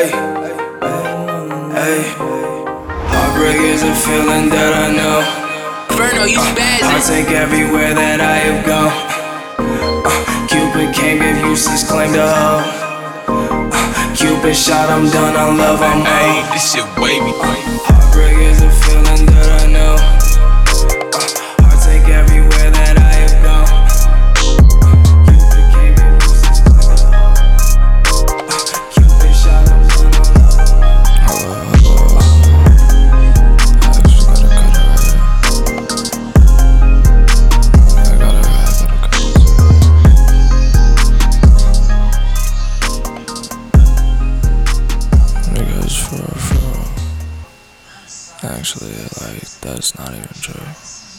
Hey, hey, heartbreak is a feeling that I know. Inferno, you uh, spazzing. I take everywhere that I have gone. Uh, Cupid can't get useless, claim to hoe. Uh, Cupid shot, I'm done, I love, I'm hey, this shit wavy. Actually, like, that's not even true.